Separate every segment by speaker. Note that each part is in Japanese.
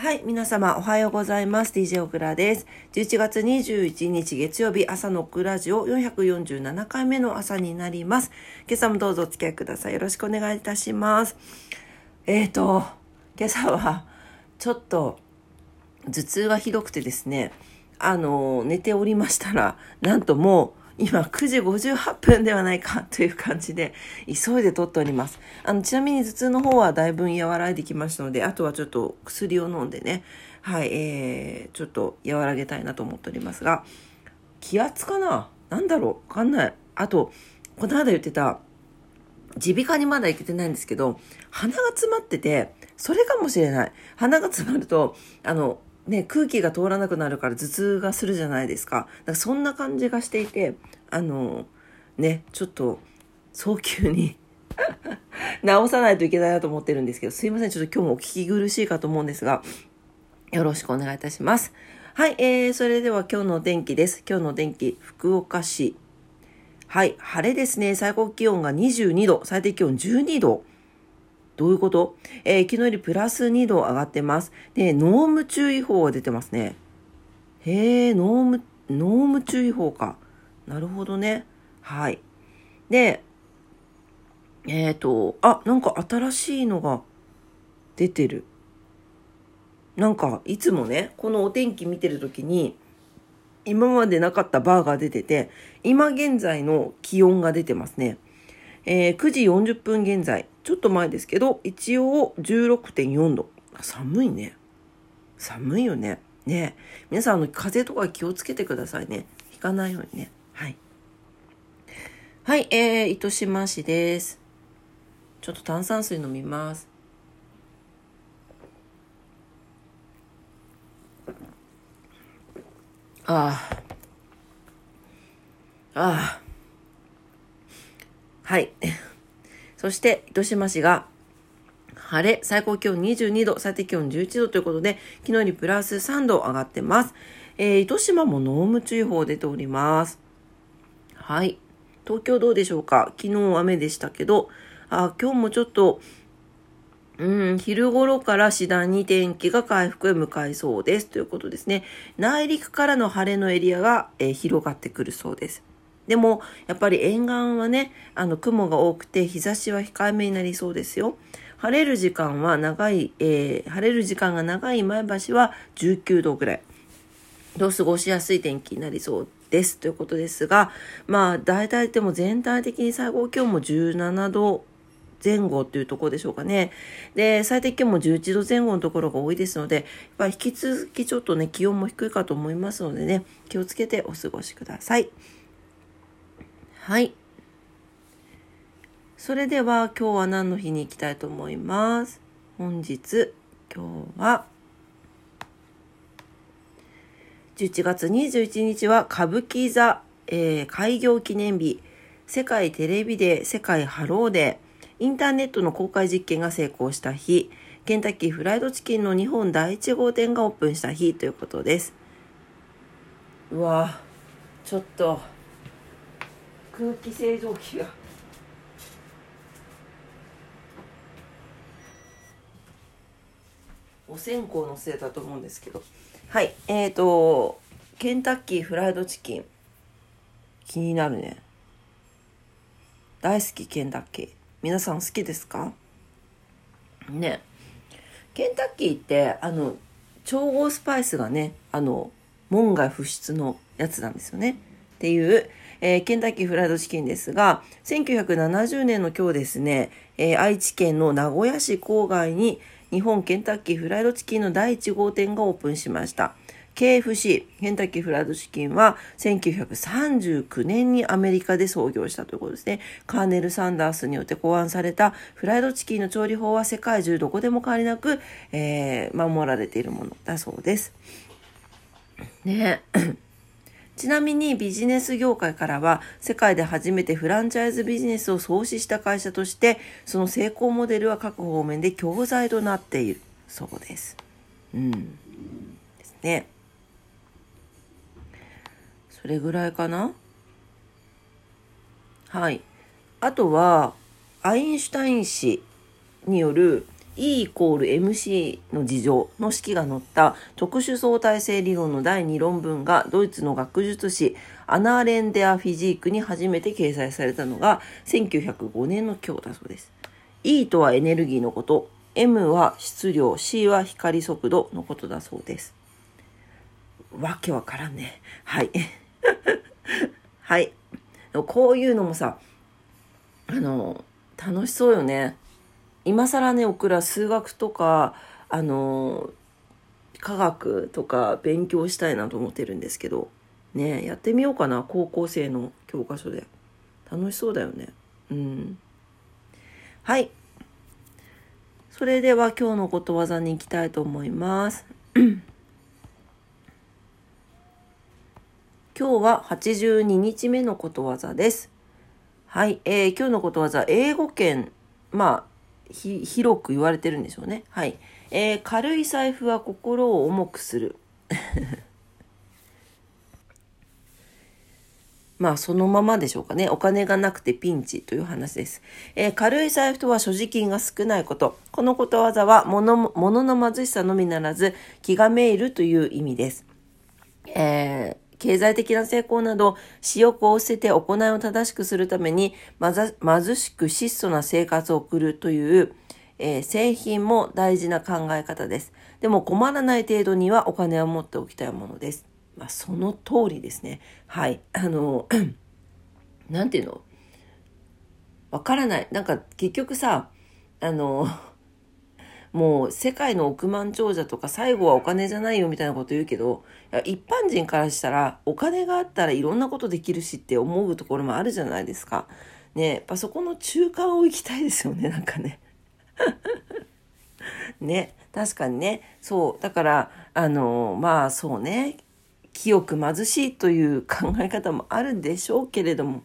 Speaker 1: はい、皆様おはようございます。DJ オクラです。11月21日月曜日朝のオクラジオ447回目の朝になります。今朝もどうぞお付き合いください。よろしくお願いいたします。えーと、今朝はちょっと頭痛がひどくてですね、あの、寝ておりましたら、なんともう今9時58分ではないかという感じで急いで撮っております。あの、ちなみに頭痛の方はだいぶ和らいできましたので、あとはちょっと薬を飲んでね、はい、えー、ちょっと和らげたいなと思っておりますが、気圧かななんだろうわかんない。あと、この間言ってた、耳鼻科にまだ行けてないんですけど、鼻が詰まってて、それかもしれない。鼻が詰まると、あの、ね、空気が通らなくなるから頭痛がするじゃないですか。だからそんな感じがしていて、あの、ね、ちょっと早急に 直さないといけないなと思ってるんですけど、すいません。ちょっと今日もお聞き苦しいかと思うんですが、よろしくお願いいたします。はい、えー、それでは今日のお天気です。今日のお天気、福岡市。はい、晴れですね。最高気温が22度、最低気温12度。どういうこと？えー、昨日よりプラス2度上がってます。で、濃霧注意報が出てますね。へえ、濃霧、濃霧注意報か。なるほどね。はい。で、えっ、ー、と、あ、なんか新しいのが出てる。なんか、いつもね、このお天気見てるときに、今までなかったバーが出てて、今現在の気温が出てますね。えー、9時40分現在、ちょっと前ですけど、一応16.4度。寒いね。寒いよね。ね皆さん、あの、風邪とか気をつけてくださいね。ひかないようにね。はい。はい、えー、糸島市です。ちょっと炭酸水飲みます。ああ。ああ。はい。そして、糸島市が晴れ、最高気温22度、最低気温11度ということで、昨日よりプラス3度上がってます。えー、糸島も濃霧注意報出ております。はい。東京どうでしょうか？昨日雨でしたけど、あ今日もちょっと、うん、昼頃から次第に天気が回復へ向かいそうです。ということですね。内陸からの晴れのエリアが、えー、広がってくるそうです。でも、やっぱり沿岸はね、あの、雲が多くて日差しは控えめになりそうですよ。晴れる時間は長い、えー、晴れる時間が長い前橋は19度ぐらい。と過ごしやすい天気になりそうですということですが、まあ、大体でも全体的に最高気温も17度前後というところでしょうかね。で、最低気温も11度前後のところが多いですので、やっぱ引き続きちょっとね、気温も低いかと思いますのでね、気をつけてお過ごしください。はい。それでは今日は何の日に行きたいと思います？本日、今日は、11月21日は歌舞伎座、えー、開業記念日、世界テレビデー、世界ハローデー、インターネットの公開実験が成功した日、ケンタッキーフライドチキンの日本第1号店がオープンした日ということです。うわちょっと。空気清浄機がお線香のせいだと思うんですけど。はい。えーとケンタッキーフライドチキン。気になるね。大好きケンタッキー。皆さん好きですか？ね。ケンタッキーってあの調合スパイスがねあの門外不出のやつなんですよね。っていうえー、ケンタッキーフライドチキンですが、1970年の今日ですね、えー、愛知県の名古屋市郊外に日本ケンタッキーフライドチキンの第1号店がオープンしました。KFC、ケンタッキーフライドチキンは1939年にアメリカで創業したということですね。カーネル・サンダースによって考案されたフライドチキンの調理法は世界中どこでも変わりなく、えー、守られているものだそうです。ねちなみにビジネス業界からは世界で初めてフランチャイズビジネスを創始した会社としてその成功モデルは各方面で教材となっているそうです。うん。ですね。それぐらいかな？はい。あとは、アインシュタイン氏による E イコール MC の事情の式が載った特殊相対性理論の第2論文がドイツの学術誌アナーレンデア・フィジークに初めて掲載されたのが1905年の今日だそうです。E とはエネルギーのこと、M は質量、C は光速度のことだそうです。わけわからんね。はい。はい。こういうのもさ、あの、楽しそうよね。今更ね、僕ら数学とか、あの、科学とか勉強したいなと思ってるんですけど、ねやってみようかな、高校生の教科書で。楽しそうだよね。うん。はい。それでは今日のことわざに行きたいと思います。今日は82日目のことわざです。はい、えー、今日のことわざ、英語圏、まあ、広く言われてるんでしょうね。はい。えー、軽い財布は心を重くする。まあそのままでしょうかね。お金がなくてピンチという話です。えー、軽い財布とは所持金が少ないこと。このことわざは物物の貧しさのみならず気がめいるという意味です。えー経済的な成功など、私欲を捨てて行いを正しくするために、貧しく質素な生活を送るという、えー、製品も大事な考え方です。でも困らない程度にはお金を持っておきたいものです。まあ、その通りですね。はい。あの、なんていうの？わからない。なんか結局さ、あの、もう世界の億万長者とか最後はお金じゃないよみたいなこと言うけど、一般人からしたらお金があったらいろんなことできるしって思うところもあるじゃないですか。ねやっぱそこの中間を行きたいですよね、なんかね。ね、確かにね。そう。だから、あの、まあそうね。清く貧しいという考え方もあるんでしょうけれども、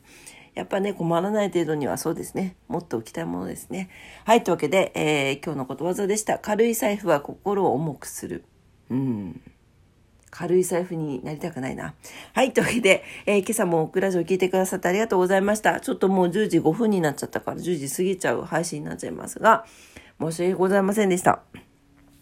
Speaker 1: やっぱね、困らない程度にはそうですね、持っておきたいものですね。はい、というわけで、えー、今日のことわざでした。軽い財布は心を重くする。うん。軽い財布になりたくないな。はい。というわけで、えー、今朝もオクラジオ聞いてくださってありがとうございました。ちょっともう10時5分になっちゃったから10時過ぎちゃう配信になっちゃいますが、申し訳ございませんでした。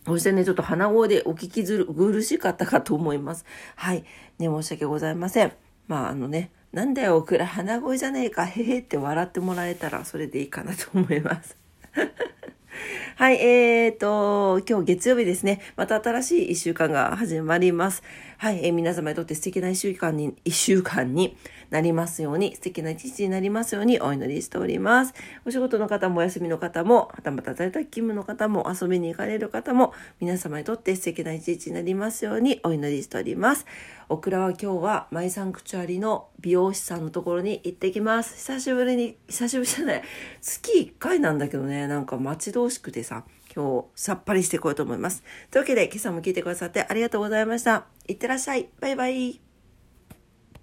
Speaker 1: そしてね、ちょっと鼻声でお聞きずる、苦しかったかと思います。はい。ね、申し訳ございません。まあ、あのね、なんだよ、オクラ鼻声じゃねえか、へへって笑ってもらえたらそれでいいかなと思います。はい、えーと、今日月曜日ですね。また新しい一週間が始まります。はい、えー、皆様にとって素敵な一週間に、一週間になりますように、素敵な一日になりますようにお祈りしております。お仕事の方もお休みの方も、はたまた在宅勤務の方も、遊びに行かれる方も、皆様にとって素敵な一日になりますようにお祈りしております。オクラは今日はマイサンクチュアリの美容師さんのところに行ってきます。久しぶりに、久しぶりじゃない。月1回なんだけどね、なんか待ち遠しくてさ、今日さっぱりしていこうと思います。というわけで今朝も聞いてくださってありがとうございました。いってらっしゃい。バイバイ。